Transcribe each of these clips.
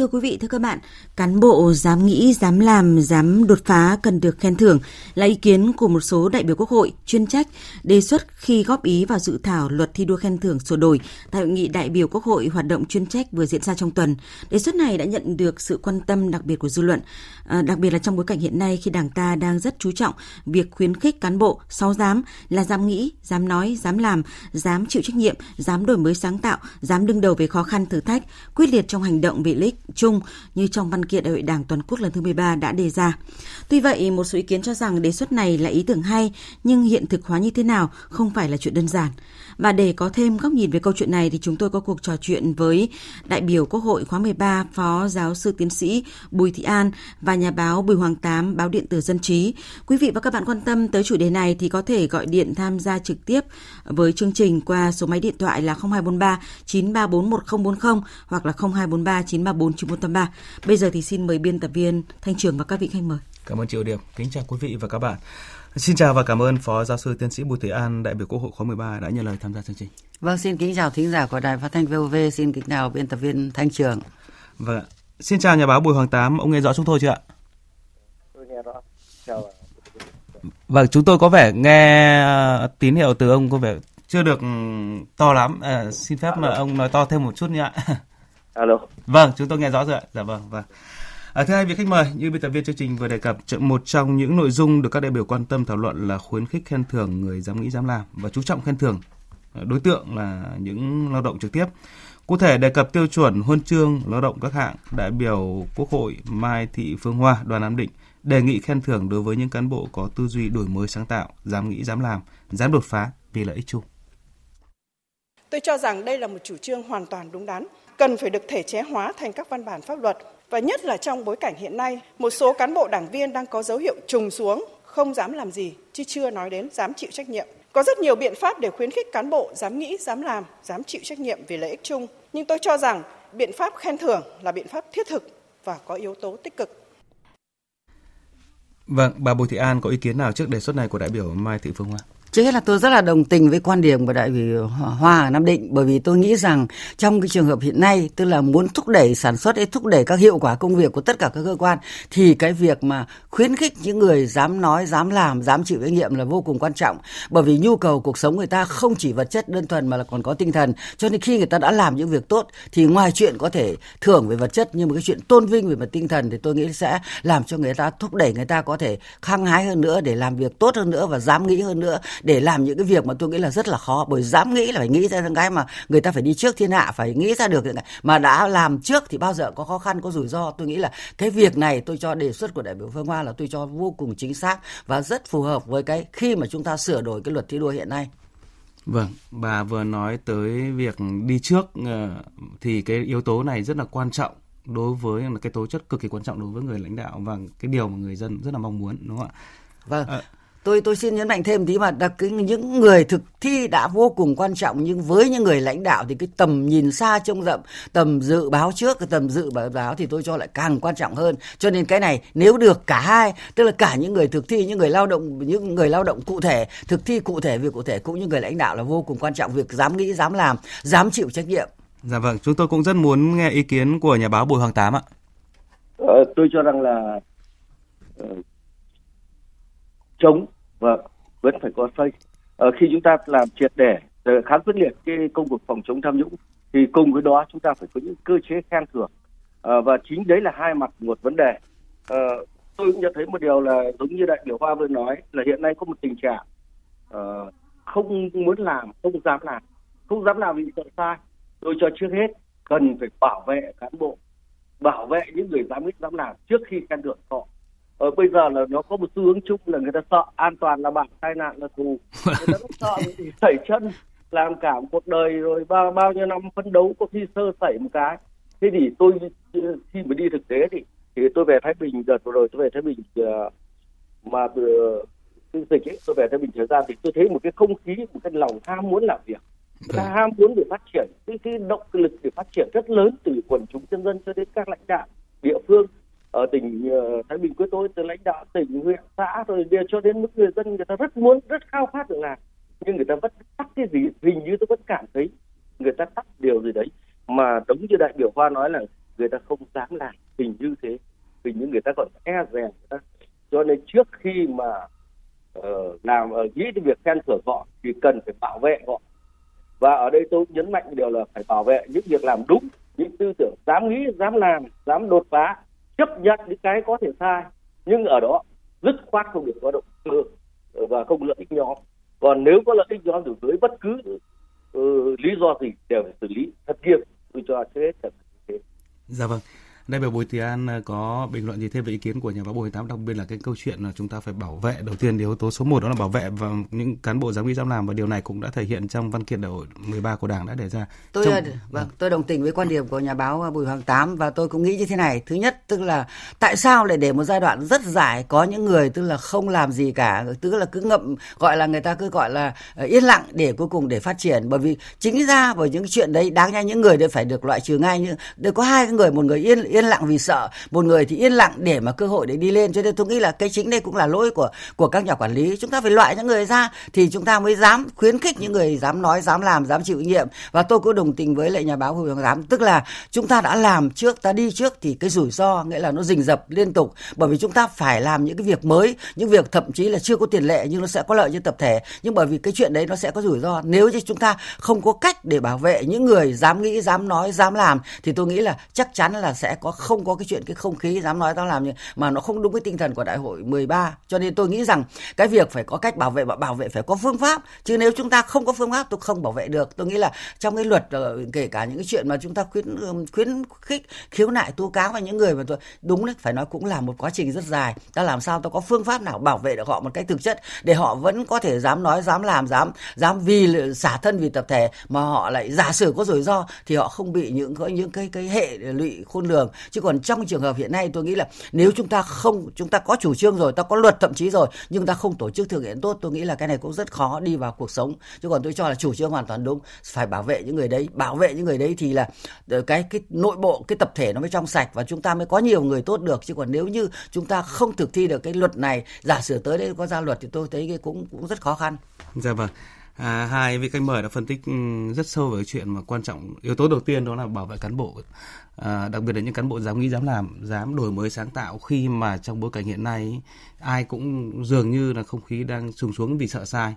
Thưa quý vị, thưa các bạn, cán bộ dám nghĩ, dám làm, dám đột phá cần được khen thưởng là ý kiến của một số đại biểu Quốc hội chuyên trách đề xuất khi góp ý vào dự thảo luật thi đua khen thưởng sửa đổi tại hội nghị đại biểu Quốc hội hoạt động chuyên trách vừa diễn ra trong tuần. Đề xuất này đã nhận được sự quan tâm đặc biệt của dư luận, à, đặc biệt là trong bối cảnh hiện nay khi Đảng ta đang rất chú trọng việc khuyến khích cán bộ sáu dám là dám nghĩ, dám nói, dám làm, dám chịu trách nhiệm, dám đổi mới sáng tạo, dám đương đầu với khó khăn thử thách, quyết liệt trong hành động vì lợi ích chung như trong văn kiện Đại hội Đảng toàn quốc lần thứ 13 đã đề ra. Tuy vậy, một số ý kiến cho rằng đề xuất này là ý tưởng hay, nhưng hiện thực hóa như thế nào không phải là chuyện đơn giản. Và để có thêm góc nhìn về câu chuyện này thì chúng tôi có cuộc trò chuyện với đại biểu Quốc hội khóa 13, Phó Giáo sư Tiến sĩ Bùi Thị An và nhà báo Bùi Hoàng Tám, báo điện tử Dân trí. Quý vị và các bạn quan tâm tới chủ đề này thì có thể gọi điện tham gia trực tiếp với chương trình qua số máy điện thoại là 0243 934 1040 hoặc là 0243 934 9183. Bây giờ thì xin mời biên tập viên Thanh Trường và các vị khách mời. Cảm ơn Triệu Điệp. Kính chào quý vị và các bạn. Xin chào và cảm ơn Phó Giáo sư Tiến sĩ Bùi Thị An, đại biểu Quốc hội khóa 13 đã nhận lời tham gia chương trình. Vâng, xin kính chào thính giả của Đài Phát thanh VOV, xin kính chào biên tập viên Thanh Trường. Vâng, xin chào nhà báo Bùi Hoàng Tám, ông nghe rõ chúng tôi chưa ạ? Tôi nghe rõ. Chào. Vâng, chúng tôi có vẻ nghe ờ, tín hiệu từ ông có vẻ chưa được to lắm. À, xin phép mà ông nói to thêm một chút nữa ạ. Alo. Vâng, chúng tôi nghe rõ rồi ạ. Dạ vâng, vâng. À, thưa hai vị khách mời, như biên tập viên chương trình vừa đề cập, một trong những nội dung được các đại biểu quan tâm thảo luận là khuyến khích khen thưởng người dám nghĩ dám làm và chú trọng khen thưởng à, đối tượng là những lao động trực tiếp. Cụ thể đề cập tiêu chuẩn huân chương lao động các hạng, đại biểu Quốc hội Mai Thị Phương Hoa, đoàn Nam Định đề nghị khen thưởng đối với những cán bộ có tư duy đổi mới sáng tạo, dám nghĩ dám làm, dám đột phá vì lợi ích chung. Tôi cho rằng đây là một chủ trương hoàn toàn đúng đắn, cần phải được thể chế hóa thành các văn bản pháp luật và nhất là trong bối cảnh hiện nay, một số cán bộ đảng viên đang có dấu hiệu trùng xuống, không dám làm gì, chứ chưa nói đến dám chịu trách nhiệm. Có rất nhiều biện pháp để khuyến khích cán bộ dám nghĩ, dám làm, dám chịu trách nhiệm vì lợi ích chung. Nhưng tôi cho rằng biện pháp khen thưởng là biện pháp thiết thực và có yếu tố tích cực. Vâng, bà Bùi Thị An có ý kiến nào trước đề xuất này của đại biểu Mai Thị Phương Hoa? Trước hết là tôi rất là đồng tình với quan điểm của đại biểu Hoa ở Nam Định bởi vì tôi nghĩ rằng trong cái trường hợp hiện nay tức là muốn thúc đẩy sản xuất hay thúc đẩy các hiệu quả công việc của tất cả các cơ quan thì cái việc mà khuyến khích những người dám nói, dám làm, dám chịu trách nhiệm là vô cùng quan trọng. Bởi vì nhu cầu cuộc sống người ta không chỉ vật chất đơn thuần mà là còn có tinh thần. Cho nên khi người ta đã làm những việc tốt thì ngoài chuyện có thể thưởng về vật chất nhưng mà cái chuyện tôn vinh về mặt tinh thần thì tôi nghĩ sẽ làm cho người ta thúc đẩy người ta có thể khăng hái hơn nữa để làm việc tốt hơn nữa và dám nghĩ hơn nữa để làm những cái việc mà tôi nghĩ là rất là khó bởi dám nghĩ là phải nghĩ ra những cái mà người ta phải đi trước thiên hạ phải nghĩ ra được những cái mà đã làm trước thì bao giờ có khó khăn có rủi ro tôi nghĩ là cái việc này tôi cho đề xuất của đại biểu Phương Hoa là tôi cho vô cùng chính xác và rất phù hợp với cái khi mà chúng ta sửa đổi cái luật thi đua hiện nay Vâng, bà vừa nói tới việc đi trước ờ, thì cái yếu tố này rất là quan trọng đối với cái tố chất cực kỳ quan trọng đối với người lãnh đạo và cái điều mà người dân rất là mong muốn đúng không ạ? Vâng. À, tôi tôi xin nhấn mạnh thêm tí mà đặc cái những người thực thi đã vô cùng quan trọng nhưng với những người lãnh đạo thì cái tầm nhìn xa trông rộng tầm dự báo trước cái tầm dự báo thì tôi cho lại càng quan trọng hơn cho nên cái này nếu được cả hai tức là cả những người thực thi những người lao động những người lao động cụ thể thực thi cụ thể việc cụ thể cũng như người lãnh đạo là vô cùng quan trọng việc dám nghĩ dám làm dám chịu trách nhiệm Dạ vâng, chúng tôi cũng rất muốn nghe ý kiến của nhà báo Bùi Hoàng Tám ạ. Ờ, tôi cho rằng là uh, chống và vẫn phải có xây. à, khi chúng ta làm triệt để ờ, khá quyết liệt cái công cuộc phòng chống tham nhũng thì cùng với đó chúng ta phải có những cơ chế khen thưởng à, và chính đấy là hai mặt một vấn đề. à, tôi cũng nhận thấy một điều là giống như đại biểu Hoa vừa nói là hiện nay có một tình trạng uh, không muốn làm, không dám làm, không dám làm vì sợ sai tôi cho trước hết cần phải bảo vệ cán bộ bảo vệ những người dám biết dám làm trước khi khen thưởng họ ờ, bây giờ là nó có một xu hướng chung là người ta sợ an toàn là bạn tai nạn là thù. Người ta rất sợ thì sẩy chân làm cả cuộc đời rồi bao bao nhiêu năm phấn đấu có khi sơ sẩy một cái. Thế thì tôi khi mà đi thực tế thì thì tôi về thái bình đợt vừa rồi tôi về thái bình uh, mà từ cái dịch ấy tôi về thái bình thời gian thì tôi thấy một cái không khí một cái lòng ham muốn làm việc. Ta vâng. ham muốn để phát triển cái, cái động lực để phát triển rất lớn từ quần chúng nhân dân cho đến các lãnh đạo địa phương ở tỉnh ờ, Thái Bình của tôi từ lãnh đạo tỉnh huyện xã rồi đưa cho đến mức người dân người ta rất muốn rất khao khát được làm. Nhưng người ta vẫn tắt cái gì hình như tôi vẫn cảm thấy người ta tắt điều gì đấy. Mà đúng như đại biểu Hoa nói là người ta không dám làm hình như thế. Hình như người ta còn e rè người ta. Cho nên trước khi mà uh, làm uh, nghĩ đến việc khen thưởng họ thì cần phải bảo vệ họ. Và ở đây tôi nhấn mạnh điều là phải bảo vệ những việc làm đúng những tư tưởng dám nghĩ dám làm dám đột phá chấp nhận những cái có thể sai nhưng ở đó dứt khoát không được có động cơ ờ, và không lợi ích nhóm. Còn nếu có lợi ích nhóm thì dưới bất cứ uh, lý do gì đều phải xử lý thật nghiêm tôi cho thế thật thế. Dạ vâng. Đại biểu Bùi Thị An ờ, có bình luận gì thêm về ý kiến của nhà báo Bùi Tám đặc biệt là cái câu chuyện là chúng ta phải bảo vệ đầu tiên yếu tố số 1 đó là bảo vệ và những cán bộ giám nghị giám làm và điều này cũng đã thể hiện trong văn kiện đại hội 13 của Đảng đã đề ra. Tôi trong... vâng, tôi đồng tình với quan điểm của nhà báo Bùi Hoàng Tám và tôi cũng nghĩ như thế này. Thứ nhất tức là tại sao lại để một giai đoạn rất dài có những người tức là không làm gì cả, tức là cứ ngậm gọi là người ta cứ gọi là yên lặng để cuối cùng để phát triển bởi vì chính ra bởi những chuyện đấy đáng nhẽ những người đấy phải được loại trừ ngay như có hai người một người yên yên lặng vì sợ. Một người thì yên lặng để mà cơ hội để đi lên. Cho nên tôi nghĩ là cái chính đây cũng là lỗi của của các nhà quản lý. Chúng ta phải loại những người ra thì chúng ta mới dám khuyến khích những người dám nói, dám làm, dám chịu nhiệm. Và tôi cũng đồng tình với lại nhà báo Bùi Hoàng giám. Tức là chúng ta đã làm trước, ta đi trước thì cái rủi ro, nghĩa là nó rình rập liên tục. Bởi vì chúng ta phải làm những cái việc mới, những việc thậm chí là chưa có tiền lệ nhưng nó sẽ có lợi cho tập thể. Nhưng bởi vì cái chuyện đấy nó sẽ có rủi ro. Nếu như chúng ta không có cách để bảo vệ những người dám nghĩ, dám nói, dám làm thì tôi nghĩ là chắc chắn là sẽ có, không có cái chuyện cái không khí dám nói, dám làm như mà nó không đúng với tinh thần của đại hội 13 cho nên tôi nghĩ rằng cái việc phải có cách bảo vệ và bảo vệ phải có phương pháp. Chứ nếu chúng ta không có phương pháp, tôi không bảo vệ được. Tôi nghĩ là trong cái luật ờ, kể cả những cái chuyện mà chúng ta khuyến khuyến khích, khiếu nại, tố cáo và những người mà tôi đúng đấy, phải nói cũng là một quá trình rất dài. Ta làm sao ta có phương pháp nào bảo vệ được họ một cách thực chất để họ vẫn có thể dám nói, dám làm, dám dám vì xả thân vì tập thể mà họ lại giả sử có rủi ro thì họ không bị những những cái cái hệ lụy khôn lường chứ còn trong trường hợp hiện nay tôi nghĩ là nếu chúng ta không chúng ta có chủ trương rồi ta có luật thậm chí rồi nhưng ta không tổ chức thực hiện tốt tôi nghĩ là cái này cũng rất khó đi vào cuộc sống. Chứ còn tôi cho là chủ trương hoàn toàn đúng. Phải bảo vệ những người đấy. Bảo vệ những người đấy thì là ờ, cái cái nội bộ cái tập thể nó mới trong sạch và chúng ta mới có nhiều người tốt được. Chứ còn nếu như chúng ta không thực thi được cái luật này giả sử tới đây có ra luật thì tôi thấy cái cũng cũng rất khó khăn. Dạ vâng. À, hai vị khách mời đã phân tích ừ, rất sâu về chuyện mà quan trọng yếu tố đầu tiên đó là bảo vệ cán bộ à, đặc biệt là những cán bộ dám nghĩ dám làm dám đổi mới sáng tạo khi mà trong bối cảnh hiện nay ai cũng dường như là không khí đang sùng xuống vì sợ sai.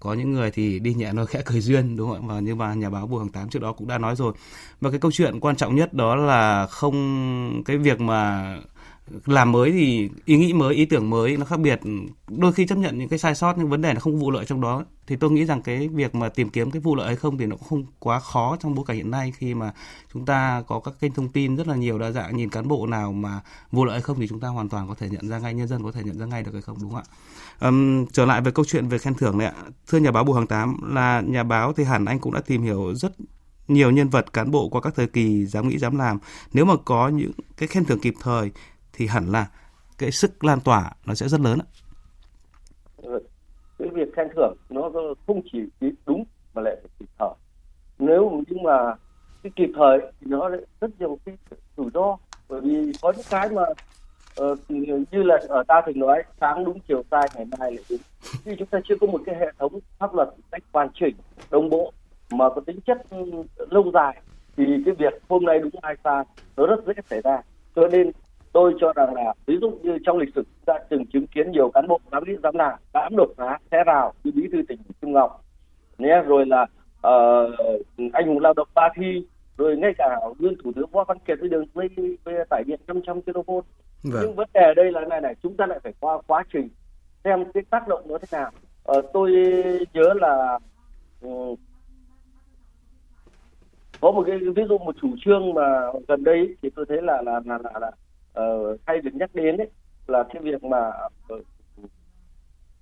Có những người thì đi nhẹ nói khẽ cười duyên đúng không ạ? Và như mà nhà báo Bùi Hoàng Tám trước đó cũng đã nói rồi. Và cái câu chuyện quan trọng nhất đó là không cái việc mà làm mới thì ý nghĩ mới ý tưởng mới nó khác biệt. Đôi khi chấp nhận những cái sai sót nhưng vấn đề là không vụ lợi trong đó thì tôi nghĩ rằng cái việc mà tìm kiếm cái vụ lợi hay không thì nó cũng không quá khó trong bối cảnh hiện nay. Khi mà chúng ta có các kênh thông tin rất là nhiều đa dạng nhìn cán bộ nào mà vụ lợi hay không thì chúng ta hoàn toàn có thể nhận ra ngay nhân dân có thể nhận ra ngay được hay không đúng không ạ? Um, trở lại về câu chuyện về khen thưởng này ạ. Thưa nhà báo Bùi Hoàng Tám là nhà báo thì hẳn anh cũng đã tìm hiểu rất nhiều nhân vật cán bộ qua các thời kỳ dám nghĩ dám làm. Nếu mà có những cái khen thưởng kịp thời thì hẳn là cái sức lan tỏa nó sẽ rất lớn ạ. Ờ, cái việc khen thưởng nó không chỉ đúng mà lại phải kịp thời. Nếu nhưng mà cái kịp thời thì nó rất nhiều cái rủi ro bởi vì có những cái mà uh, như là ở ta thường nói sáng đúng chiều sai ngày mai lại đúng khi chúng ta chưa có một cái hệ thống pháp luật cách hoàn chỉnh đồng bộ mà có tính chất ừ, lâu dài thì cái việc hôm nay đúng ai sai nó rất dễ xảy ra cho nên tôi cho rằng là ví dụ như trong lịch sử ta từng chứng kiến nhiều cán bộ dám nghĩ dám làm dám đột phá xé rào như bí thư tỉnh trung ngọc. Nhé rồi là uh, anh hùng lao động ba thi rồi ngay cả nguyên thủ tướng võ văn kiệt với đường dây tải điện 500 kV vâng. nhưng vấn đề đây là này này chúng ta lại phải qua quá trình xem cái tác động nó thế nào. Uh, tôi nhớ là um, có một cái ví dụ một chủ trương mà gần đây thì tôi thấy là là là là, là uh, hay được nhắc đến ấy là cái việc mà uh,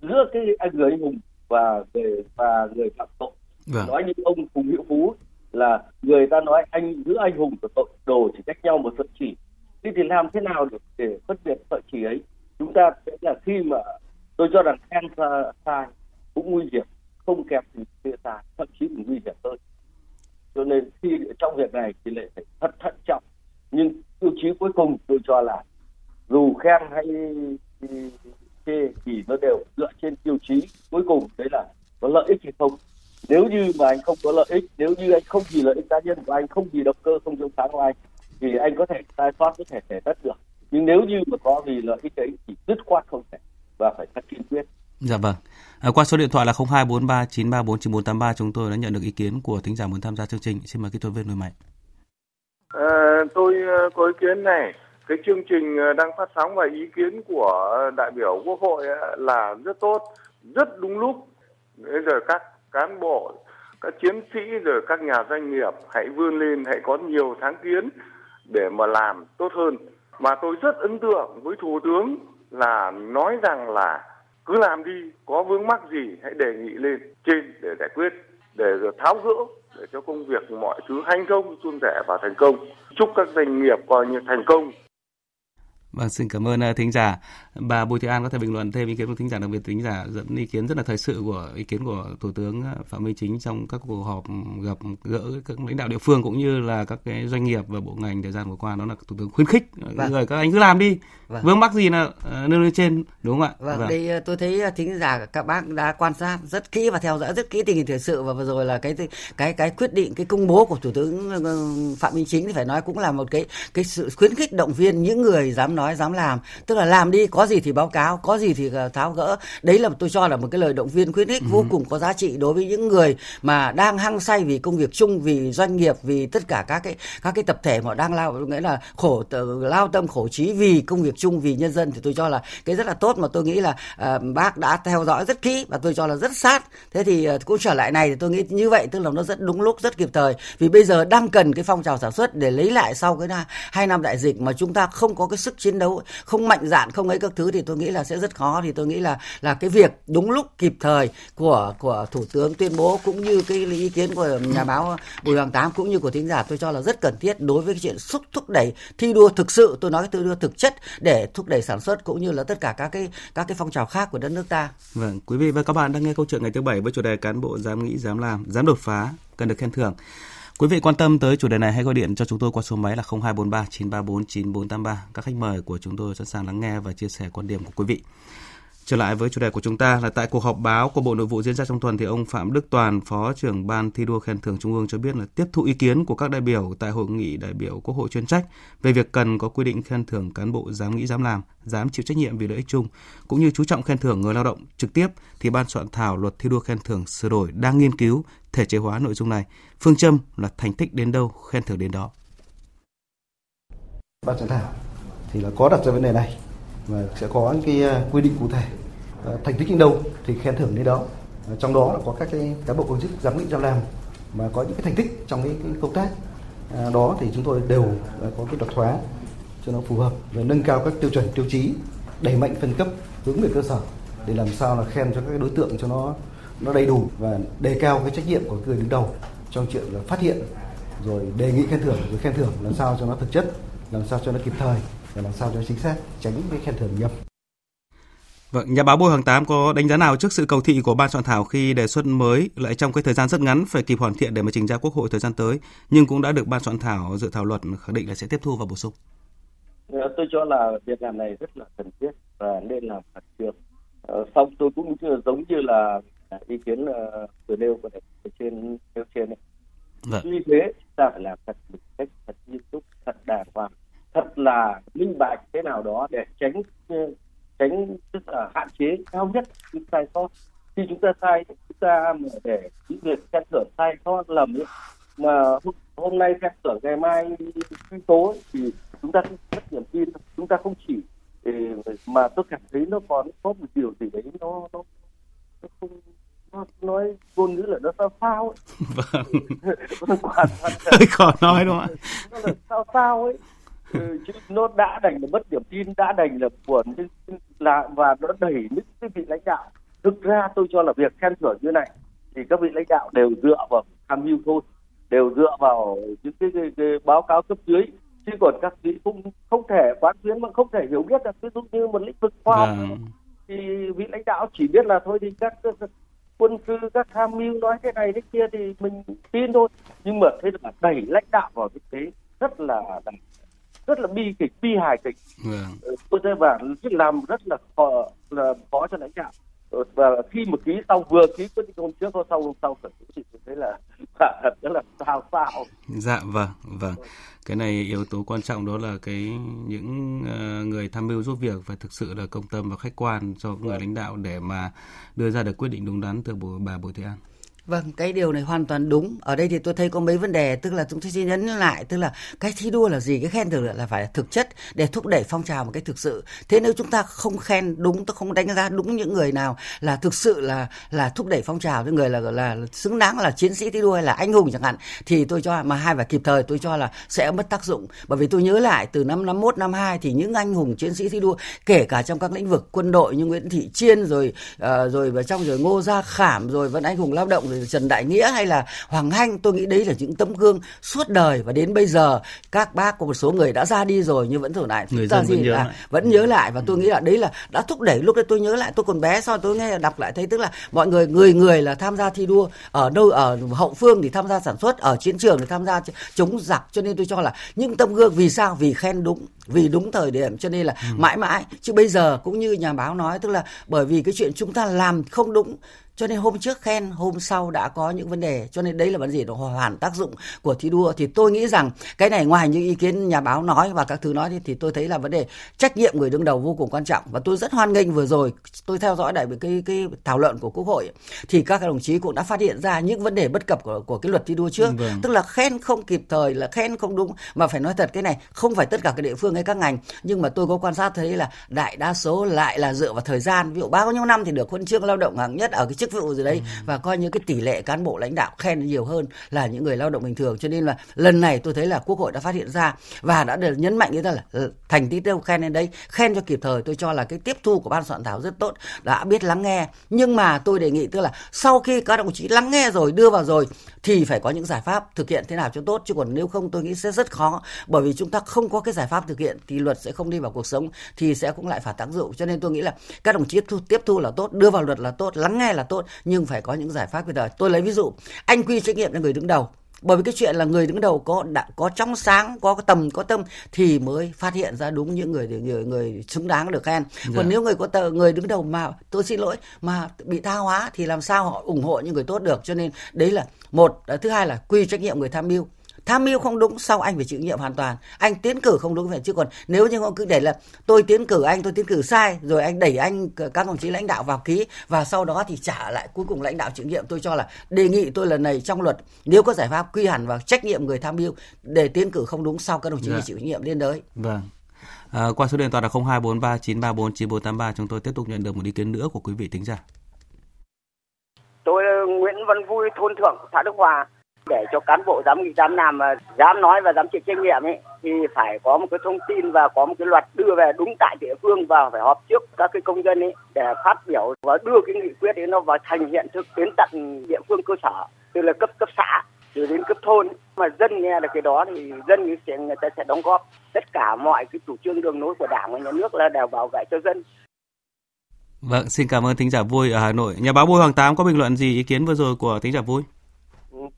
giữa cái anh người anh hùng và người và người phạm tội. Vâng. nói như ông phùng hữu phú là người ta nói anh giữa anh hùng và tội đồ chỉ cách nhau một sợi chỉ. Thế thì làm thế nào để, để phân biệt sợi chỉ ấy? Chúng ta sẽ là khi mà tôi cho rằng khen sai cũng nguy hiểm không kẹp thì chia xa thậm chí còn nguy hiểm hơn. Cho nên khi trong việc này thì lại phải thật thận trọng nhưng tiêu chí cuối cùng tôi cho là dù khen hay chê thì nó đều dựa trên tiêu chí cuối cùng đấy là có lợi ích hay không nếu như mà anh không có lợi ích nếu như anh không vì lợi ích cá nhân của anh không vì động cơ không trong sáng của anh thì anh có thể sai sót có thể thể tất được nhưng nếu như mà có vì lợi ích ấy thì dứt khoát không thể và phải thật kiên quyết Dạ vâng. À, qua số điện thoại là 02439349483 chúng tôi đã nhận được ý kiến của thính giả muốn tham gia chương trình. Xin mời kỹ thuật viên Nội Mạnh. À, tôi ờ, có ý kiến này. Cái chương trình ờ, đang phát sóng và ý kiến của đại biểu Quốc hội là rất tốt, rất đúng lúc. Bây giờ các cán bộ, các chiến sĩ rồi các nhà doanh nghiệp hãy vươn lên, hãy có nhiều sáng kiến để mà làm tốt hơn. Mà tôi rất ấn tượng với Thủ tướng là nói rằng là cứ làm đi có vướng mắc gì hãy đề nghị lên trên để giải quyết để tháo gỡ để cho công việc mọi thứ thành thông, suôn sẻ và thành công. Chúc các doanh nghiệp coi như thành công. Vâng, xin cảm ơn uh, thính giả. Bà Bùi Thị An có thể bình luận thêm ý kiến của thính giả, đặc biệt thính giả dẫn ý kiến rất là thời sự của ý kiến của Thủ tướng uh, Phạm Minh Chính trong các cuộc họp gặp gỡ các lãnh đạo địa phương cũng như là các cái doanh nghiệp và bộ ngành thời gian vừa qua đó là Thủ tướng khuyến khích vâng. người các anh cứ làm đi. Vâng. Vướng mắc gì là uh, nêu lên trên đúng không ạ? Vâng, vâng. đây tôi thấy thính giả các bác đã quan sát rất kỹ và theo dõi rất kỹ tình hình thời sự và vừa rồi là cái cái cái quyết định cái công bố của Thủ tướng Phạm Minh Chính thì phải nói cũng là một cái cái sự khuyến khích động viên những người dám nói dám làm. Tức là làm đi có gì thì báo cáo có gì thì ờ, tháo gỡ. Đấy là tôi cho là một cái lời động viên khuyến khích ừ. vô cùng có giá trị đối với những người mà đang hăng say vì công việc chung vì doanh nghiệp vì tất cả các cái các cái tập thể mà đang lao nghĩa là khổ lao tâm khổ trí vì công việc chung vì nhân dân. Thì tôi cho là cái rất là tốt mà tôi nghĩ là uh, bác đã theo dõi rất kỹ và tôi cho là rất sát. Thế thì uh, cũng trở lại này thì tôi nghĩ như vậy tức là nó rất đúng lúc rất kịp thời. Vì bây giờ đang cần cái phong trào sản xuất để lấy lại sau cái hai năm đại dịch mà chúng ta không có cái sức chiến đấu không mạnh dạn không ấy các thứ thì tôi nghĩ là sẽ rất khó thì tôi nghĩ là là cái việc đúng lúc kịp thời của của thủ tướng tuyên bố cũng như cái ý kiến của nhà báo Bùi Hoàng Tám cũng như của thính giả tôi cho là rất cần thiết đối với cái chuyện xúc thúc đẩy thi đua thực sự tôi nói cái thi đua thực chất để thúc đẩy sản xuất cũng như là tất cả các cái các cái phong trào khác của đất nước ta. Vâng, quý vị và các bạn đang nghe câu chuyện ngày thứ bảy với chủ đề cán bộ dám nghĩ dám làm dám đột phá cần được khen thưởng. Quý vị quan tâm tới chủ đề này, hãy gọi điện cho chúng tôi qua số máy là 0243 934 9483. Các khách mời của chúng tôi sẵn sàng lắng nghe và chia sẻ quan điểm của quý vị. Trở lại với chủ đề của chúng ta là tại cuộc họp báo của Bộ Nội vụ diễn ra trong tuần thì ông Phạm Đức Toàn, Phó trưởng Ban thi đua khen thưởng Trung ương cho biết là tiếp thu ý kiến của các đại biểu tại hội nghị đại biểu Quốc hội chuyên trách về việc cần có quy định khen thưởng cán bộ dám nghĩ dám làm, dám chịu trách nhiệm vì lợi ích chung cũng như chú trọng khen thưởng người lao động trực tiếp thì ban soạn thảo luật thi đua khen thưởng sửa đổi đang nghiên cứu thể chế hóa nội dung này. Phương châm là thành tích đến đâu khen thưởng đến đó. Ban soạn thảo thì là có đặt ra vấn đề này và sẽ có những cái à, quy định cụ thể Ờ, thành tích đến đâu thì khen thưởng đến đó. Ờ, trong đó là có các cái cán bộ công chức giám định giao làm mà có những cái thành tích trong cái, cái công tác. Ờ, đó thì chúng tôi đều có cái luật hóa cho nó phù hợp và nâng cao các tiêu chuẩn tiêu chí đẩy mạnh phân cấp hướng về cơ sở để làm sao là khen cho các đối tượng cho nó nó đầy đủ và đề cao cái trách nhiệm của người đứng đầu trong chuyện là phát hiện rồi đề nghị khen thưởng rồi khen thưởng làm sao cho nó thực chất làm sao cho nó kịp thời và làm sao cho chính xác tránh cái khen thưởng nhầm. Vâng, nhà báo Bùi Hoàng Tám có đánh giá nào trước sự cầu thị của ban soạn thảo khi đề xuất mới lại trong cái thời gian rất ngắn phải kịp hoàn thiện để mà trình ra Quốc hội thời gian tới, nhưng cũng đã được ban soạn thảo dự thảo luật khẳng định là sẽ tiếp thu và bổ sung. Ờ, tôi cho là việc làm này rất là cần thiết và nên làm khẩn trương. Ờ, xong tôi cũng giống như là ý kiến vừa nêu của trên nêu trên này. Vâng. Vì thế chúng ta phải làm thật một cách thật nghiêm túc, thật đàng hoàng, thật là minh bạch thế nào đó để tránh tránh tức là hạn chế cao nhất những sai sót. Khi chúng ta sai chúng ta mà để những việc khen thưởng sai sót lầm ấy, mà hôm nay khen thưởng ngày mai truy tố thì chúng ta mất niềm tin chúng ta không chỉ mà tôi cảm thấy nó còn có một điều gì đấy nó nó nó không nó nói ngôn ngữ là nó sao sao ấy. Vâng. Khó nói đúng không ạ? nó là sao sao ấy ừ, chứ nó đã đành là mất niềm tin đã đành là buồn là và nó đẩy những cái vị lãnh đạo. Thực ra tôi cho là việc khen thưởng như này thì các vị lãnh đạo đều dựa vào tham mưu thôi đều dựa vào những cái, cái, cái báo cáo cấp dưới. Chứ còn các vị không không thể quán xuyến mà không thể hiểu biết được. Ví dụ như một lĩnh vực khoa học vâng. thì vị lãnh đạo chỉ biết là thôi thì các quân sư các tham mưu nói thế này thế kia thì mình tin thôi. Nhưng mà thế là đẩy lãnh đạo vào như thế rất là rất là bi kịch bi hài kịch. Vâng. tôi thấy và làm rất là khó là khó cho lãnh đạo. Và khi một ký xong vừa ký quyết định hôm trước hôm sau hôm sau khởi thì tôi thấy là thật rất là sao sao dạ vâng vâng. Cái này yếu tố quan trọng đó là cái những uh, người tham mưu giúp việc phải thực sự là công tâm và khách quan cho người vâng. lãnh đạo để mà đưa ra được quyết định đúng đắn từ bà Bùi Thị An Vâng, cái điều này hoàn toàn đúng. Ở đây thì tôi thấy có mấy vấn đề, tức là chúng tôi xin nhấn lại, tức là cái thi đua là gì, cái khen thưởng là phải thực chất để thúc đẩy phong trào một cách thực sự. Thế nếu chúng ta không khen đúng, tôi không đánh giá đúng những người nào là thực sự là là thúc đẩy phong trào, những người là là xứng đáng là chiến sĩ thi đua hay là anh hùng chẳng hạn, thì tôi cho mà hai phải kịp thời, tôi cho là sẽ mất tác dụng. Bởi vì tôi nhớ lại từ năm 51 năm 2 thì những anh hùng chiến sĩ thi đua kể cả trong các lĩnh vực quân đội như Nguyễn Thị Chiên rồi uh, rồi và trong rồi Ngô Gia Khảm rồi vẫn anh hùng lao động rồi Trần Đại Nghĩa hay là Hoàng Hanh tôi nghĩ đấy là những tấm gương suốt đời và đến bây giờ các bác có một số người đã ra đi rồi nhưng vẫn thổi lại người dân vẫn nhớ, à, lại. vẫn nhớ lại và tôi nghĩ là đấy là đã thúc đẩy lúc đấy tôi nhớ lại tôi còn bé sau tôi nghe đọc lại thấy tức là mọi người người người là tham gia thi đua ở đâu ở hậu phương thì tham gia sản xuất ở chiến trường thì tham gia chống giặc cho nên tôi cho là những tấm gương vì sao vì khen đúng vì đúng thời điểm cho nên là ừ. mãi mãi chứ bây giờ cũng như nhà báo nói tức là bởi vì cái chuyện chúng ta làm không đúng cho nên hôm trước khen hôm sau đã có những vấn đề. Cho nên đấy là vấn đề nó hoàn tác dụng của thi đua. Thì tôi nghĩ rằng cái này ngoài những ý kiến nhà báo nói và các thứ nói thì, thì tôi thấy là vấn đề trách nhiệm người đứng đầu vô cùng quan trọng. Và tôi rất hoan nghênh vừa rồi tôi theo dõi đại cái cái thảo luận của quốc hội thì các đồng chí cũng đã phát hiện ra những vấn đề bất cập của của cái luật thi đua trước. Vâng. tức là khen không kịp thời là khen không đúng. Mà phải nói thật cái này không phải tất cả các địa phương hay các ngành. Nhưng mà tôi có quan sát thấy là đại đa số lại là dựa vào thời gian. Ví dụ bao nhiêu năm thì được huân chương lao động hạng nhất ở cái chức vụ gì đấy ừ. và coi như cái tỷ lệ cán bộ lãnh đạo khen nhiều hơn là những người lao động bình thường. Cho nên là lần này tôi thấy là quốc hội đã phát hiện ra và đã được nhấn mạnh như thế là ừ, thành tích đâu khen lên đấy. Khen cho kịp thời tôi cho là cái tiếp thu của ban soạn thảo rất tốt đã biết lắng nghe. Nhưng mà tôi đề nghị tức là sau khi các đồng chí lắng nghe rồi đưa vào rồi thì phải có những giải pháp thực hiện thế nào cho tốt. Chứ còn nếu không tôi nghĩ sẽ rất khó. Bởi vì chúng ta không có cái giải pháp thực hiện thì luật sẽ không đi vào cuộc sống thì sẽ cũng lại phản tác dụng. Cho nên tôi nghĩ là các đồng chí tiếp thu, tiếp thu là tốt đưa vào luật là tốt lắng nghe là tốt nhưng phải có những giải pháp bây giờ tôi lấy ví dụ anh quy trách nhiệm cho người đứng đầu. Bởi vì cái chuyện là người đứng đầu có đã, có trong sáng có tầm có tâm thì mới phát hiện ra đúng những người người người xứng đáng được khen. Dạ. còn nếu người có tờ người đứng đầu mà tôi xin lỗi mà bị tha hóa thì làm sao họ ủng hộ những người tốt được? Cho nên đấy là một. Thứ hai là quy trách nhiệm người tham mưu tham mưu không đúng sau anh phải chịu nhiệm hoàn toàn. Anh tiến cử không đúng vậy chứ còn nếu như họ cứ để là tôi tiến cử anh tôi tiến cử sai rồi anh đẩy anh các đồng chí lãnh đạo vào ký và sau đó thì trả lại cuối cùng lãnh đạo chịu nhiệm. Tôi cho là đề nghị tôi lần này trong luật nếu có giải pháp quy hẳn vào trách nhiệm người tham mưu để tiến cử không đúng sau các đồng chí dạ. chịu nhiệm liên đới. Vâng. À, qua số điện thoại là 0243 934 9483 chúng tôi tiếp tục nhận được một ý kiến nữa của quý vị tính giả. Tôi Nguyễn Văn Vui thôn Thượng xã Đức Hòa để cho cán bộ dám nghị dám làm mà dám nói và dám chịu trách nhiệm ấy thì phải có một cái thông tin và có một cái luật đưa về đúng tại địa phương và phải họp trước các cái công dân ấy để phát biểu và đưa cái nghị quyết ấy nó vào thành hiện thực đến tận địa phương cơ sở từ là cấp cấp xã rồi đến cấp thôn mà dân nghe được cái đó thì dân sẽ người ta sẽ đóng góp tất cả mọi cái chủ trương đường lối của đảng và nhà nước là đều bảo vệ cho dân Vâng, xin cảm ơn thính giả vui ở Hà Nội. Nhà báo Bùi Hoàng Tám có bình luận gì ý kiến vừa rồi của thính giả vui?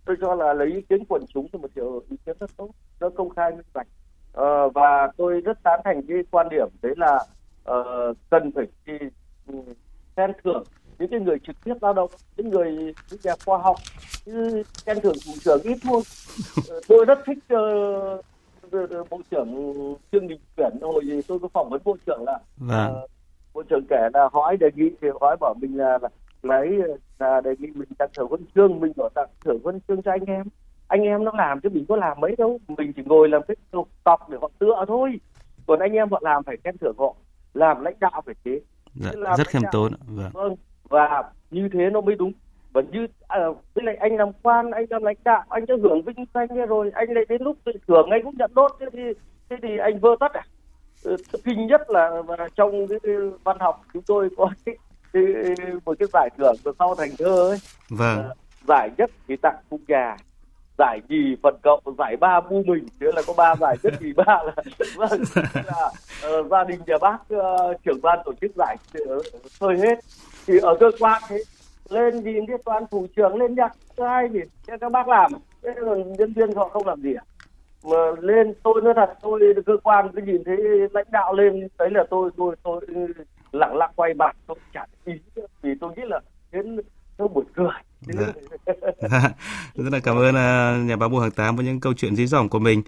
Tôi cho là lấy ý kiến quần chúng là một điều ý kiến rất tốt nó công khai minh bạch ờ, và tôi rất tán thành cái quan điểm đấy là uh, cần phải thì, um, khen thưởng những cái người trực tiếp lao động những người những nhà khoa học như khen thưởng thủ trưởng ít thôi uh, tôi rất thích uh, bộ trưởng trương đình tuyển hồi gì tôi có phỏng vấn bộ trưởng là vâng. uh, bộ trưởng kể là hỏi đề nghị thì hỏi bảo mình là, là lấy là đề nghị mình tặng thưởng huân chương mình có tặng thưởng huân chương cho anh em. Anh em nó làm chứ mình có làm mấy đâu. Mình chỉ ngồi làm cái cọc để họ tựa thôi. Còn anh em họ làm phải khen thưởng họ. Làm lãnh đạo phải thế. Dạ, rất khiêm tốn. Vâng. vâng và như thế nó mới đúng. Và như à, với lại anh làm quan anh làm lãnh đạo anh đã hưởng vinh danh rồi anh lại đến lúc tự thưởng anh cũng nhận đốt. Thế thì thế thì anh vơ tất à? Ừ, kinh nhất là trong cái văn học chúng tôi có cái cái một cái giải thưởng của sau thành thơ ấy. Vâng. À, giải nhất thì tặng cung gà giải nhì phần cộng giải ba bu mình thế là có ba giải nhất nhì ba là vâng là uh, gia đình nhà bác uh, trưởng ban tổ chức giải uh, hết. Thì ở cơ quan thế lên gì cái toàn thủ trưởng lên nhặt ai gì các bác làm. Thế còn nhân viên họ không làm gì à mà lên tôi nói thật tôi cơ quan cái nhìn thấy lãnh đạo lên đấy là tôi tôi tôi lặng lặng quay mặt tôi chẳng tôi nghĩ là đến nó buồn cười Dạ. Rất là cảm ơn à, nhà báo Bùi Hoàng Tám với những câu chuyện dí dỏm của mình.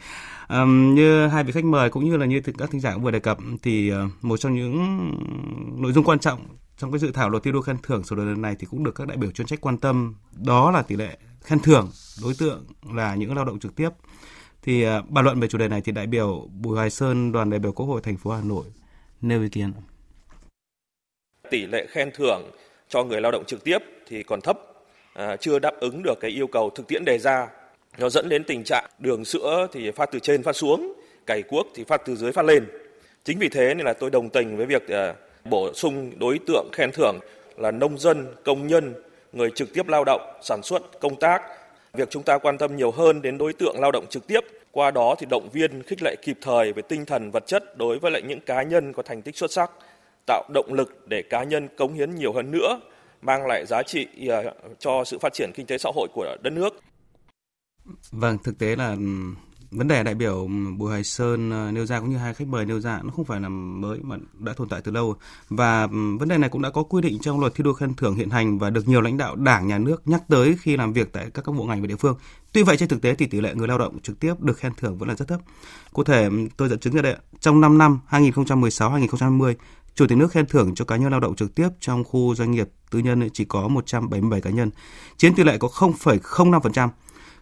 À, như hai vị khách mời cũng như là như các thính giả cũng vừa đề cập thì uh, một trong những nội dung quan trọng trong cái dự thảo luật thi đua khen thưởng sửa đổi lần này thì cũng được các đại biểu chuyên trách quan tâm đó là tỷ lệ khen thưởng đối tượng là những lao động trực tiếp thì uh, bàn luận về chủ đề này thì đại biểu Bùi Hoài Sơn đoàn đại biểu Quốc hội thành phố Hà Nội nêu ý kiến tỷ lệ khen thưởng cho người lao động trực tiếp thì còn thấp à, chưa đáp ứng được cái yêu cầu thực tiễn đề ra. Nó dẫn đến tình trạng đường sữa thì phát từ trên phát xuống, cày cuốc thì phát từ dưới phát lên. Chính vì thế nên là tôi đồng tình với việc à, bổ sung đối tượng khen thưởng là nông dân, công nhân, người trực tiếp lao động, sản xuất, công tác. Việc chúng ta quan tâm nhiều hơn đến đối tượng lao động trực tiếp, qua đó thì động viên, khích lệ kịp thời về tinh thần vật chất đối với lại những cá nhân có thành tích xuất sắc tạo động lực để cá nhân cống hiến nhiều hơn nữa mang lại giá trị à, cho sự phát triển kinh tế xã hội của đất nước. Vâng, thực tế là vấn đề đại biểu Bùi Hoài Sơn à, nêu ra cũng như hai khách mời nêu ra nó không phải là mới mà đã tồn tại từ lâu và vấn đề này cũng đã có quy định trong luật thi đua khen thưởng hiện hành và được nhiều lãnh đạo Đảng nhà nước nhắc tới khi làm việc tại các các bộ ngành và địa phương. Tuy vậy trên thực tế thì tỷ lệ người lao động trực tiếp được khen thưởng vẫn là rất thấp. Cụ thể tôi dẫn chứng ra đây trong 5 năm 2016-2020 Chủ tịch nước khen thưởng cho cá nhân lao động trực tiếp trong khu doanh nghiệp tư nhân chỉ có 177 cá nhân, chiếm tỷ lệ có 0,05%.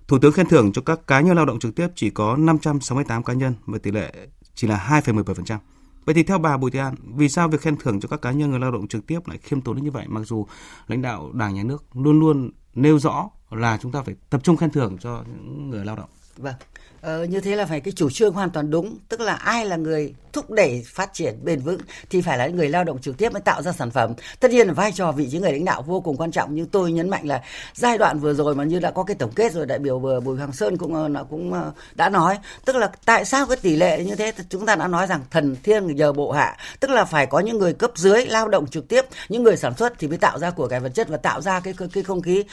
Thủ tướng khen thưởng cho các cá nhân lao động trực tiếp chỉ có 568 cá nhân và tỷ lệ chỉ là 2,17%. Vậy thì theo bà Bùi Thị An, vì sao việc khen thưởng cho các cá nhân người lao động trực tiếp lại khiêm tốn đến như vậy mặc dù lãnh đạo Đảng nhà nước luôn luôn nêu rõ là chúng ta phải tập trung khen thưởng cho những người lao động? Vâng, Ờ, như thế là phải cái chủ trương hoàn toàn đúng tức là ai là người thúc đẩy phát triển bền vững thì phải là người lao động trực tiếp mới tạo ra sản phẩm. Tất nhiên là vai trò vị trí người lãnh đạo vô cùng quan trọng nhưng tôi nhấn mạnh là giai đoạn vừa rồi mà như đã có cái tổng kết rồi đại biểu vừa bùi hoàng sơn cũng ờ, nó cũng ờ, đã nói. Tức là tại sao cái tỷ lệ như thế? Chúng ta đã nói rằng thần thiên giờ bộ hạ tức là phải có những người cấp dưới lao động trực tiếp những người sản xuất thì mới tạo ra của cải vật chất và tạo ra cái cái không khí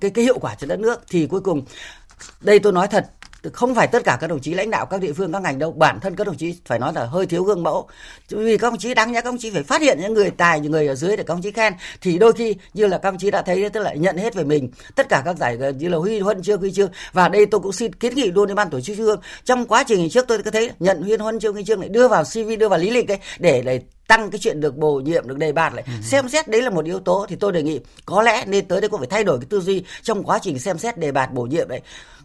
cái cái hiệu quả cho đất nước. Thì cuối cùng đây tôi nói thật không phải tất cả các đồng chí lãnh đạo các địa phương các ngành đâu. Bản thân các đồng chí phải nói là hơi thiếu gương mẫu. Vì các đồng chí đáng nhẽ các đồng chí phải phát hiện những người tài những người ở dưới để các đồng chí khen. Thì đôi khi như là các đồng chí đã thấy tức là nhận hết về mình. Tất cả các giải như là huy huân chương huy chương và đây tôi cũng xin kiến nghị luôn đến ban tổ chức trung ương. Trong quá trình trước tôi có thấy nhận huyên huân chương huy chương này đưa vào cv đưa vào lý lịch đấy để để tăng cái chuyện được bổ nhiệm được đề bạt lại. Ừ. xem xét đấy là một yếu tố thì tôi đề nghị có lẽ nên tới đây cũng phải thay đổi cái tư duy trong quá trình xem xét đề bạt bổ nhiệm đấy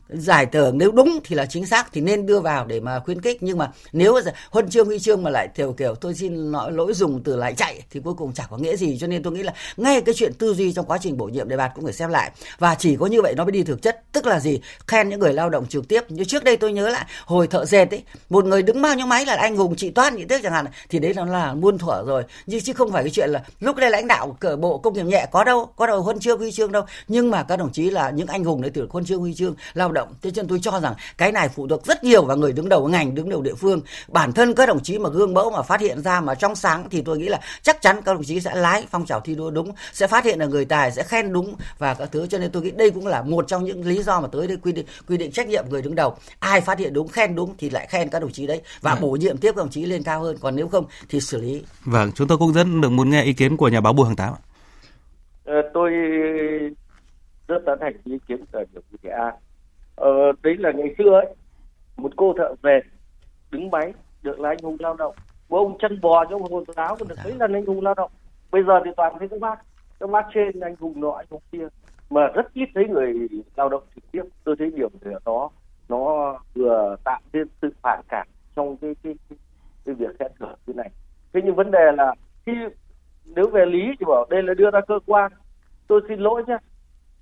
giải thưởng nếu đúng thì là chính xác thì nên đưa vào để mà khuyến khích. Nhưng mà nếu huân chương, huy chương mà lại kiểu kiểu tôi xin nói lỗi dùng từ lại chạy thì cuối cùng chẳng có nghĩa gì. Cho nên tôi nghĩ là ngay cái chuyện tư duy trong quá trình bổ nhiệm đề bạt cũng phải xem lại. Và chỉ có như vậy nó mới đi thực chất. Tức là gì? Khen những người lao động trực tiếp. Như trước đây tôi nhớ lại, hồi thợ dệt ấy, một người đứng bao nhiêu máy là anh hùng, chị toan chị tiếc chẳng hạn, thì đấy nó là muôn thuở rồi. Nhưng chứ không phải cái chuyện là lúc đây lãnh đạo cờ bộ công nghiệp nhẹ có đâu có đâu huân chương, huy chương đâu. Nhưng mà các đồng chí là những anh hùng đấy, từ huân chương, huy chương, lao động. Thế cho nên tôi cho rằng cái này phụ thuộc rất nhiều vào người đứng đầu ngành đứng đầu địa phương. Bản thân các đồng chí mà gương mẫu mà phát hiện ra mà trong sáng thì tôi nghĩ là chắc chắn các đồng chí sẽ lái phong trào thi đua đúng sẽ phát hiện là người tài sẽ khen đúng và các thứ. Cho nên tôi nghĩ đây cũng là một trong những lý do mà tới đây quy định quy định trách nhiệm người đứng đầu. Ai phát hiện đúng khen đúng thì lại khen các đồng chí đấy và ừ. bổ nhiệm tiếp các đồng chí lên cao hơn. Còn nếu không thì xử lý. Vâng chúng tôi cũng rất được muốn nghe ý kiến của nhà báo Bùi Hằng Tám ờ, tôi rất tán thành ý kiến của biểu Bùi An ờ, đấy là ngày xưa ấy một cô thợ về đứng máy được là anh hùng lao động. Một ông chân bò trong hồ giáo còn được mấy lần anh hùng lao động. Bây giờ thì toàn thấy các bác các bác trên anh hùng nọ anh hùng kia mà rất ít thấy người lao động trực tiếp. Tôi thấy điểm ở đó nó vừa tạo nên sự phản cảm trong cái cái, cái, cái việc khen thưởng như này. Thế nhưng vấn đề là khi nếu về lý thì bảo đây là đưa ra cơ quan. Tôi xin lỗi nhé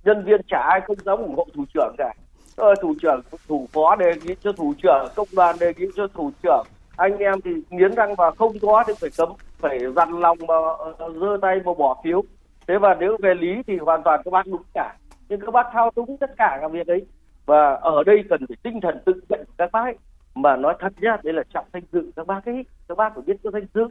nhân viên chả ai không dám ủng hộ thủ trưởng cả Ờ, thủ trưởng, thủ phó đề nghị cho thủ trưởng, công đoàn đề nghị cho thủ trưởng. Anh em thì nghiến răng và không có thì phải cấm, phải dằn lòng mà ờ, giơ tay mà bỏ phiếu. Thế và nếu về lý thì hoàn toàn các bác đúng cả. Nhưng các bác thao túng tất cả các việc ấy. Và ở đây cần phải tinh thần tự vệ các bác ấy. Mà nói thật nhá, đây là trọng danh dự các bác ấy. Các bác phải biết cái danh dự.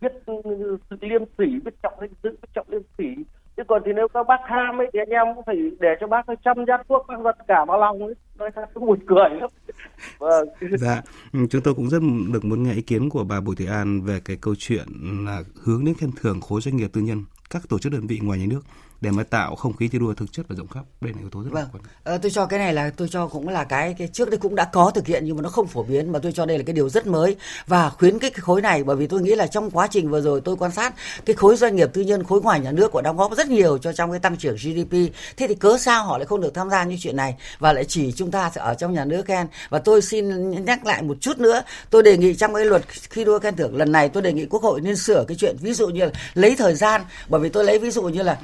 Biết ừ, sự liêm sỉ, biết trọng danh dự, biết trọng liêm sỉ chứ còn thì nếu các bác tham ấy thì anh em cũng phải để cho bác chăm dắt thuốc bác vật cả bao lòng ấy nói thật cũng buồn cười lắm. Vâng. Dạ chúng tôi cũng rất được muốn nghe ý kiến của bà Bùi Thị An về cái câu chuyện là hướng đến khen thưởng khối doanh nghiệp tư nhân các tổ chức đơn vị ngoài nhà nước để mà tạo không khí thi đua thực chất và rộng khắp đây là yếu tố rất vâng. quan trọng. Ờ, tôi cho cái này là tôi cho cũng là cái cái trước đây cũng đã có thực hiện nhưng mà nó không phổ biến mà tôi cho đây là cái điều rất mới và khuyến khích cái khối này bởi vì tôi nghĩ là trong quá trình vừa rồi tôi quan sát cái khối doanh nghiệp tư nhân khối ngoài nhà nước của đóng góp rất nhiều cho trong cái tăng trưởng GDP thế thì cớ sao họ lại không được tham gia như chuyện này và lại chỉ chúng ta sẽ ở trong nhà nước khen và tôi xin nhắc lại một chút nữa tôi đề nghị trong cái luật khi đua khen thưởng lần này tôi đề nghị quốc hội nên sửa cái chuyện ví dụ như là lấy thời gian bởi vì tôi lấy ví dụ như là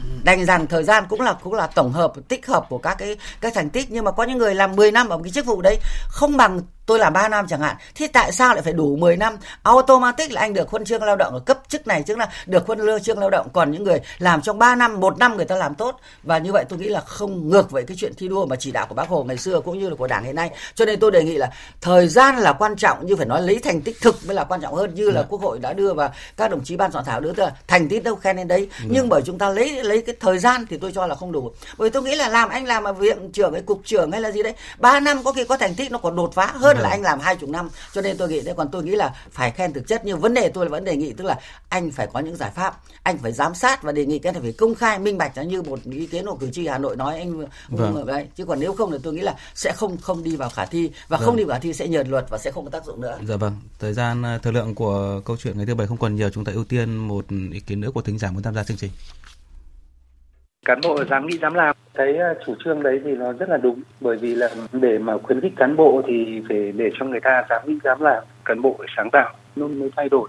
rằng thời gian cũng là cũng là tổng hợp, tích hợp của các cái, các thành tích. Nhưng mà có những người làm 10 năm ở một cái chức vụ đấy, không bằng tôi làm 3 năm chẳng hạn. Thì tại sao lại phải đủ 10 năm? Automatic là anh được huân chương lao động ở cấp chức này tức là được huân chương lao động. Còn những người làm trong 3 năm một năm người ta làm tốt. Và như vậy tôi nghĩ là không ngược với cái chuyện thi đua mà chỉ đạo của bác hồ ngày xưa cũng như là của đảng hiện nay. Cho nên tôi đề nghị là thời gian là quan trọng như phải nói lấy thành tích thực mới là quan trọng hơn. Như là dạ. quốc hội đã đưa và các đồng chí ban soạn thảo đưa ra thành tích đâu khen lên đấy. Ừ. nhưng bởi chúng ta lấy lấy cái thời gian thì tôi cho là không đủ. Bởi tôi nghĩ là làm anh làm ở viện trưởng hay cục trưởng hay là gì đấy 3 năm có khi có thành tích nó còn đột phá hơn hơn là vâng. anh làm hai chục năm cho nên tôi nghĩ đấy còn tôi nghĩ là phải khen thực chất. Nhưng vấn đề tôi vẫn đề nghị tức là anh phải có những giải pháp. Anh phải giám sát và đề nghị cái này phải công khai minh bạch. Như một ý kiến của cử tri Hà Nội nói anh vâng. đấy. Chứ còn nếu không thì tôi nghĩ là sẽ không không đi vào khả thi. Và vâng. không đi vào khả thi sẽ nhờn luật và sẽ không có tác dụng nữa. Dạ vâng, thời gian à, thời lượng của câu chuyện ngày thứ bảy không còn nhiều. Chúng ta ưu tiên một ý kiến nữa của thính giả muốn tham gia chương trình cán bộ dám nghĩ dám làm thấy ờ, chủ trương đấy thì nó rất là đúng bởi vì là để mà khuyến khích cán bộ thì phải để cho người ta dám nghĩ dám làm cán bộ sáng tạo nó mới thay đổi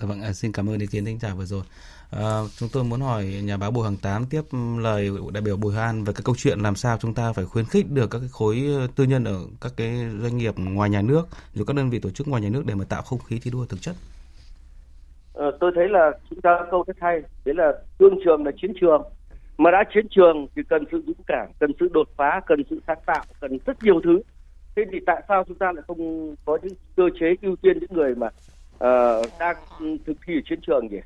dạ Vâng, à, xin cảm ơn ý kiến thính giả vừa rồi. À, chúng tôi muốn hỏi nhà báo Bùi Hằng Tám tiếp lời đại biểu Bùi Han về cái câu chuyện làm sao chúng ta phải khuyến khích được các cái khối ờ, tư nhân ở các cái doanh nghiệp ngoài nhà nước, rồi các đơn vị tổ chức ngoài nhà nước để mà tạo không khí thi đua thực chất. Ờ, tôi thấy là chúng ta câu rất hay đấy là thương trường là chiến trường. Mà đã chiến trường thì cần sự dũng cảm cần sự đột phá cần sự sáng tạo cần rất nhiều thứ. Thế thì tại sao chúng ta lại không có những cơ chế ưu tiên những người mà uh, đang thực thi ở chiến trường nhỉ?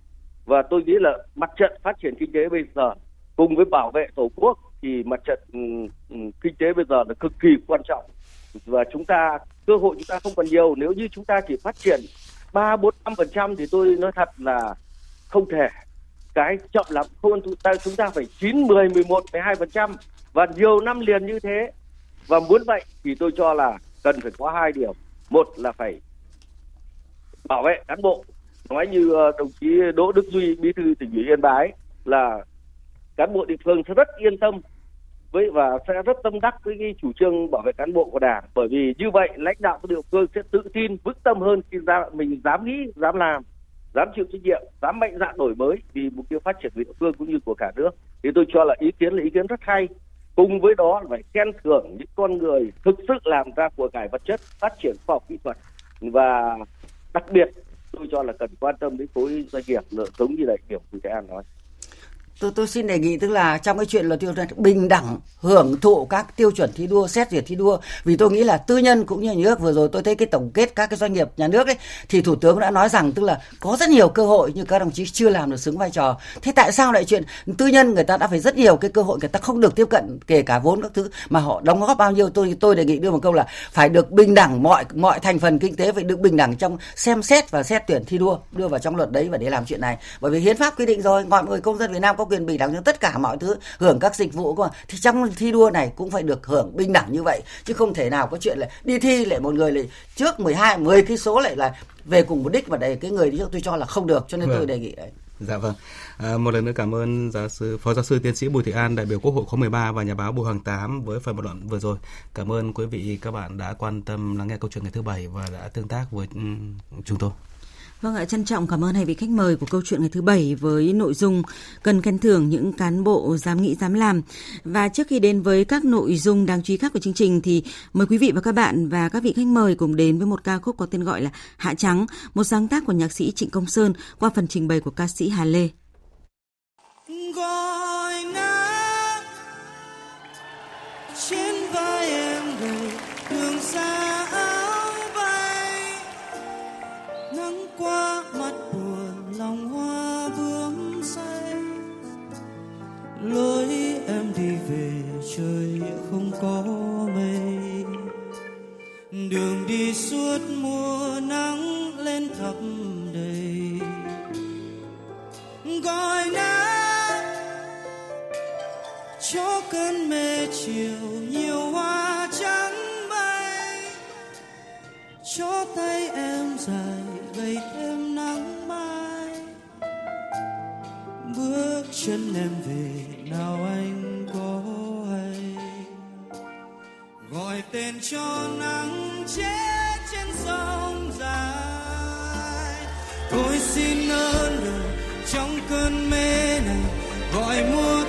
Và tôi nghĩ là mặt trận phát triển kinh tế bây giờ cùng với bảo vệ tổ quốc thì mặt trận um, kinh tế bây giờ là cực kỳ quan trọng. Và chúng ta cơ hội chúng ta không còn nhiều. Nếu như chúng ta chỉ phát triển ba bốn năm phần trăm thì tôi nói thật là không thể. Cái chậm lắm, không chúng ta chúng ta phải chín, mười mười một, mười hai phần trăm. Và nhiều năm liền như thế. Và muốn vậy thì tôi cho là cần phải có hai điều. Một là phải bảo vệ cán bộ. Nói như ờ, đồng chí Đỗ Đức Duy, bí thư tỉnh ủy Yên Bái, là cán bộ địa phương sẽ rất yên tâm với và sẽ rất tâm đắc với cái chủ trương bảo vệ cán bộ của đảng. Bởi vì như vậy, lãnh đạo của địa phương sẽ tự tin, vững tâm hơn khi ra mình dám nghĩ, dám làm, dám chịu trách nhiệm, dám mạnh dạn đổi mới vì mục tiêu phát triển của địa phương cũng như của cả nước. Thì tôi cho là ý kiến là ý kiến rất hay. Cùng với đó là phải khen thưởng những con người thực sự làm ra của cải vật chất, phát triển khoa học kỹ thuật. Và đặc biệt, tôi cho là cần quan tâm đến khối doanh nghiệp giống như đại biểu Bùi Thế An nói tôi tôi xin đề nghị tức là trong cái chuyện là tiêu chuẩn bình đẳng hưởng thụ các tiêu chuẩn thi đua, xét duyệt thi đua, vì tôi nghĩ là tư nhân cũng như nhà nước, vừa rồi tôi thấy cái tổng kết các cái doanh nghiệp nhà nước ấy, thì thủ tướng đã nói rằng tức là có rất nhiều cơ hội nhưng các đồng chí chưa làm được xứng vai trò. Thế tại sao lại chuyện tư nhân người ta đã phải rất nhiều cái cơ hội người ta không được tiếp cận, kể cả vốn các thứ, mà họ đóng góp bao nhiêu? Tôi tôi đề nghị đưa một câu là phải được bình đẳng mọi mọi thành phần kinh tế, phải được bình đẳng trong xem xét và xét tuyển thi đua, đưa vào trong luật đấy và để làm chuyện này. Bởi vì hiến pháp quy định rồi, mọi người công dân Việt Nam có quyền bình đẳng cho tất cả mọi thứ hưởng các dịch vụ của thì trong thi đua này cũng phải được hưởng bình đẳng như vậy chứ không thể nào có chuyện là đi thi lại một người lại trước 12 10 cái số lại là về cùng một đích và đây cái người đi trước tôi cho là không được cho nên vâng. tôi đề nghị đấy Dạ vâng. À, một lần nữa cảm ơn giáo sư phó giáo sư tiến sĩ Bùi Thị An đại biểu Quốc hội khóa 13 và nhà báo Bùi Hoàng Tám với phần bình luận vừa rồi. Cảm ơn quý vị các bạn đã quan tâm lắng nghe câu chuyện ngày thứ bảy và đã tương tác với chúng tôi. Vâng ạ, trân trọng cảm ơn hai vị khách mời của câu chuyện ngày thứ bảy với nội dung cần khen thưởng những cán bộ dám nghĩ dám làm. Và trước khi đến với các nội dung đáng chú ý khác của chương trình thì mời quý vị và các bạn và các vị khách mời cùng đến với một ca khúc có tên gọi là Hạ Trắng, một sáng tác của nhạc sĩ Trịnh Công Sơn qua phần trình bày của ca sĩ Hà Lê. Gọi nắng trên vai em đầy đường xa trời không có mây. Đường đi suốt mùa nắng lên thấp đầy. Gọi nắng cho cơn mê chiều nhiều hoa trắng bay. Cho tay em dài gầy thêm nắng mai. Bước chân em về nào anh gọi tên cho nắng chết trên sông dài. Tôi xin ơn đời trong cơn mê này, gọi mùa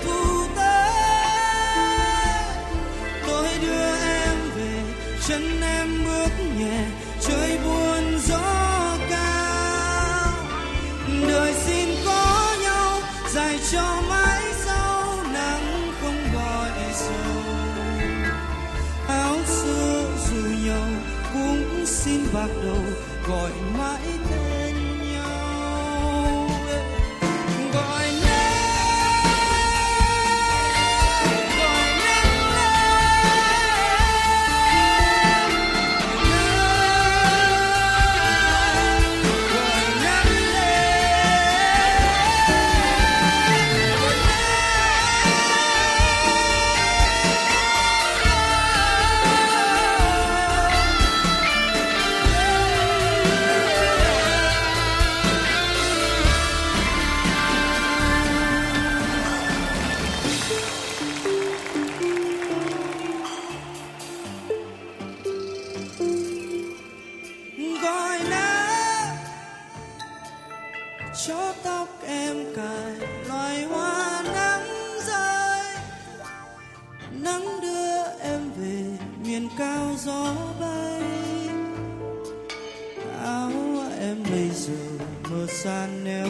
cho tóc em cài loài hoa nắng rơi. Nắng đưa em về miền cao gió bay. Áo em bây giờ mờ san néo